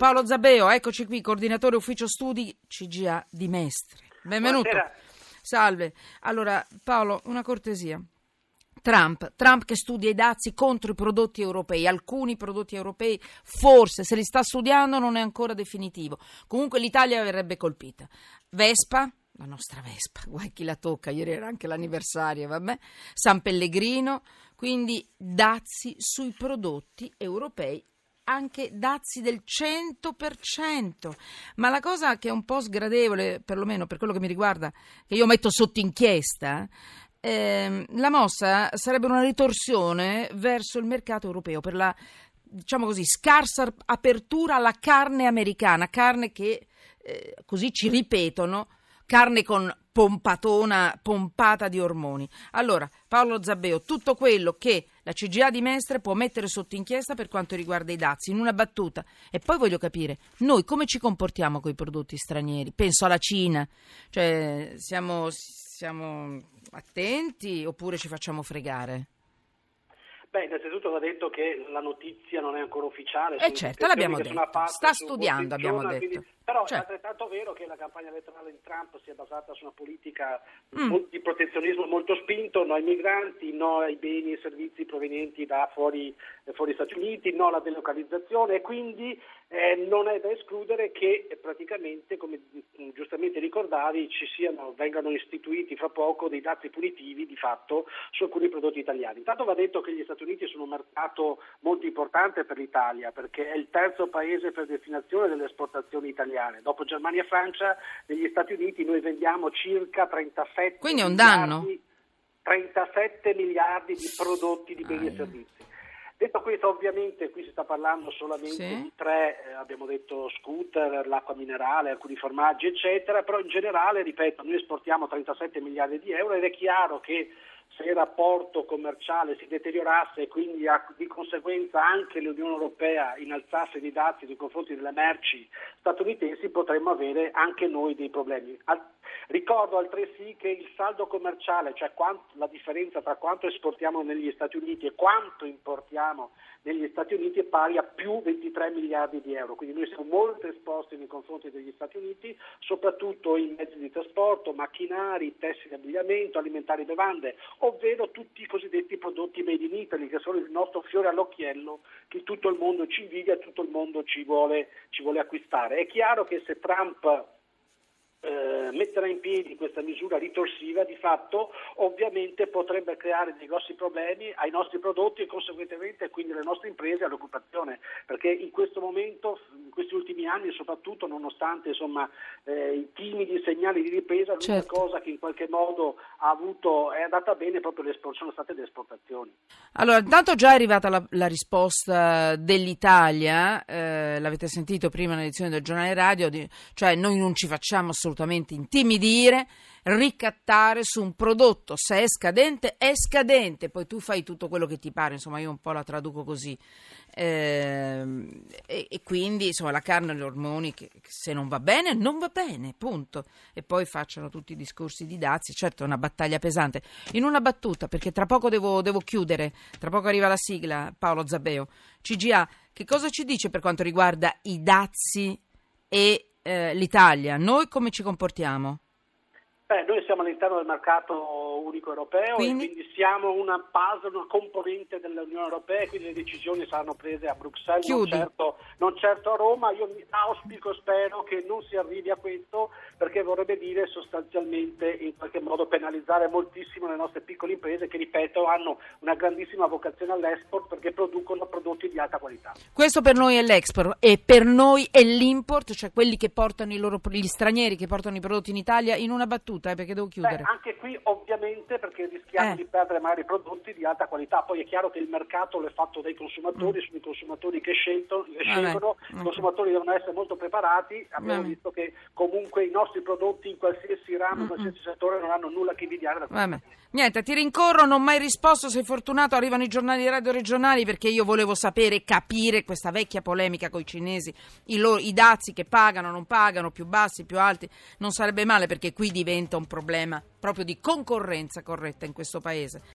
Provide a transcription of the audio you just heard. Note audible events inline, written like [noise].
Paolo Zabeo, eccoci qui, coordinatore ufficio studi CGA di Mestre. Benvenuto. Buonasera. Salve. Allora, Paolo, una cortesia. Trump, Trump che studia i dazi contro i prodotti europei, alcuni prodotti europei forse se li sta studiando non è ancora definitivo. Comunque l'Italia verrebbe colpita. Vespa, la nostra Vespa, [laughs] guai chi la tocca, ieri era anche l'anniversario, vabbè. San Pellegrino, quindi dazi sui prodotti europei anche dazi del 100%. Ma la cosa che è un po' sgradevole, perlomeno per quello che mi riguarda, che io metto sotto inchiesta, ehm, la mossa sarebbe una ritorsione verso il mercato europeo per la diciamo così, scarsa apertura alla carne americana, carne che eh, così ci ripetono, carne con pompatona, pompata di ormoni. Allora, Paolo Zabbeo, tutto quello che la CGA di Mestre può mettere sotto inchiesta per quanto riguarda i dazi, in una battuta. E poi voglio capire, noi come ci comportiamo con i prodotti stranieri? Penso alla Cina, cioè siamo, siamo attenti oppure ci facciamo fregare? Beh, innanzitutto va detto che la notizia non è ancora ufficiale. Eh certo, l'abbiamo detto. Sta studiando, abbiamo detto. Quindi- però Certo. è altrettanto vero che la campagna elettorale di Trump si è basata su una politica Mm. di protezionismo molto spinto, no ai migranti, no ai beni e servizi provenienti da fuori, eh, fuori Stati Uniti, no alla delocalizzazione e quindi eh, non è da escludere che praticamente, come mm, giustamente ricordavi, ci siano, vengano istituiti fra poco dei dazi punitivi di fatto su alcuni prodotti italiani. Intanto va detto che gli Stati Uniti sono un mercato molto importante per l'Italia perché è il terzo paese per destinazione delle esportazioni italiane. Dopo Germania e Francia, negli Stati Uniti noi vendiamo circa 37 Quindi è un miliardi- danno? 37 miliardi di prodotti di beni Ah, e servizi. Detto questo, ovviamente qui si sta parlando solamente Sì. di tre, eh, abbiamo detto scooter, l'acqua minerale, alcuni formaggi, eccetera, però in generale, ripeto, noi esportiamo 37 miliardi di euro ed è chiaro che se il rapporto commerciale si deteriorasse e quindi di conseguenza anche l'Unione Europea innalzasse i dazi nei confronti delle merci statunitensi, potremmo avere anche noi dei problemi. Al- ricordo altresì che il saldo commerciale, cioè quant- la differenza tra quanto esportiamo negli Stati Uniti e quanto importiamo negli Stati Uniti è pari a più 23 miliardi di euro, quindi noi siamo molto esposti nei confronti degli Stati Uniti, soprattutto in mezzi di trasporto, macchinari, tessili, abbigliamento, alimentari e bevande, ovvero tutti i cosiddetti prodotti made in Italy, che sono il nostro fiore all'occhiello che tutto il mondo ci invidia tutto il mondo ci vuole, ci vuole acquistare. È chiaro che se Trump eh, metterà in piedi questa misura ritorsiva di fatto ovviamente potrebbe creare dei grossi problemi ai nostri prodotti e conseguentemente quindi alle nostre imprese e all'occupazione perché in questo momento in questi ultimi anni soprattutto nonostante insomma, eh, i timidi segnali di ripresa l'unica Certo. cosa che in qualche modo ha avuto è andata bene proprio le sono state le esportazioni Allora, intanto già è arrivata la, la risposta dell'Italia, eh, l'avete sentito prima nell'edizione del giornale radio, di- cioè noi non ci facciamo assolutamente intimidire, ricattare su un prodotto, se è scadente è scadente, poi tu fai tutto quello che ti pare, insomma io un po' la traduco così. Ehm, e, e quindi insomma la carne e gli ormoni che, che se non va bene non va bene, punto. E poi facciano tutti i discorsi di dazi, certo è una battaglia pesante. In una battuta, perché tra poco devo, devo chiudere, tra poco arriva la sigla, Paolo Zabbeo. CGA, che cosa ci dice per quanto riguarda i dazi e eh, l'Italia? Noi come ci comportiamo? Beh, noi siamo all'interno del mercato unico europeo Quindi? e quindi siamo una base, una componente dell'Unione Europea e quindi le decisioni saranno prese a Bruxelles, non certo, non certo a Roma. Io mi auspico, spero che non si arrivi a questo perché vorrebbe dire sostanzialmente in qualche modo penalizzare moltissimo le nostre piccole imprese che, ripeto, hanno una grandissima vocazione all'export perché producono prodotti di alta qualità. Questo per noi è l'export e per noi è l'import, cioè quelli che portano i loro, gli stranieri che portano i prodotti in Italia, in una battuta, eh, perché devo Beh, chiudere. anche qui ovviamente perché rischiamo Eh. di perdere magari prodotti di alta qualità, poi è chiaro che il mercato lo è fatto dai consumatori, sono i consumatori che scelgono, Mm. I Ok. consumatori devono essere molto preparati, abbiamo visto che comunque i nostri prodotti in qualsiasi ramo, in qualsiasi settore non hanno nulla che invidiare da questo. Niente, ti rincorro, non ho mai risposto, sei fortunato, arrivano i giornali radio regionali perché io volevo sapere, capire questa vecchia polemica con i cinesi, i, loro- i dazi che pagano, non pagano, più bassi, più alti, non sarebbe male perché qui diventa un problema proprio di concorrenza corretta in questo paese.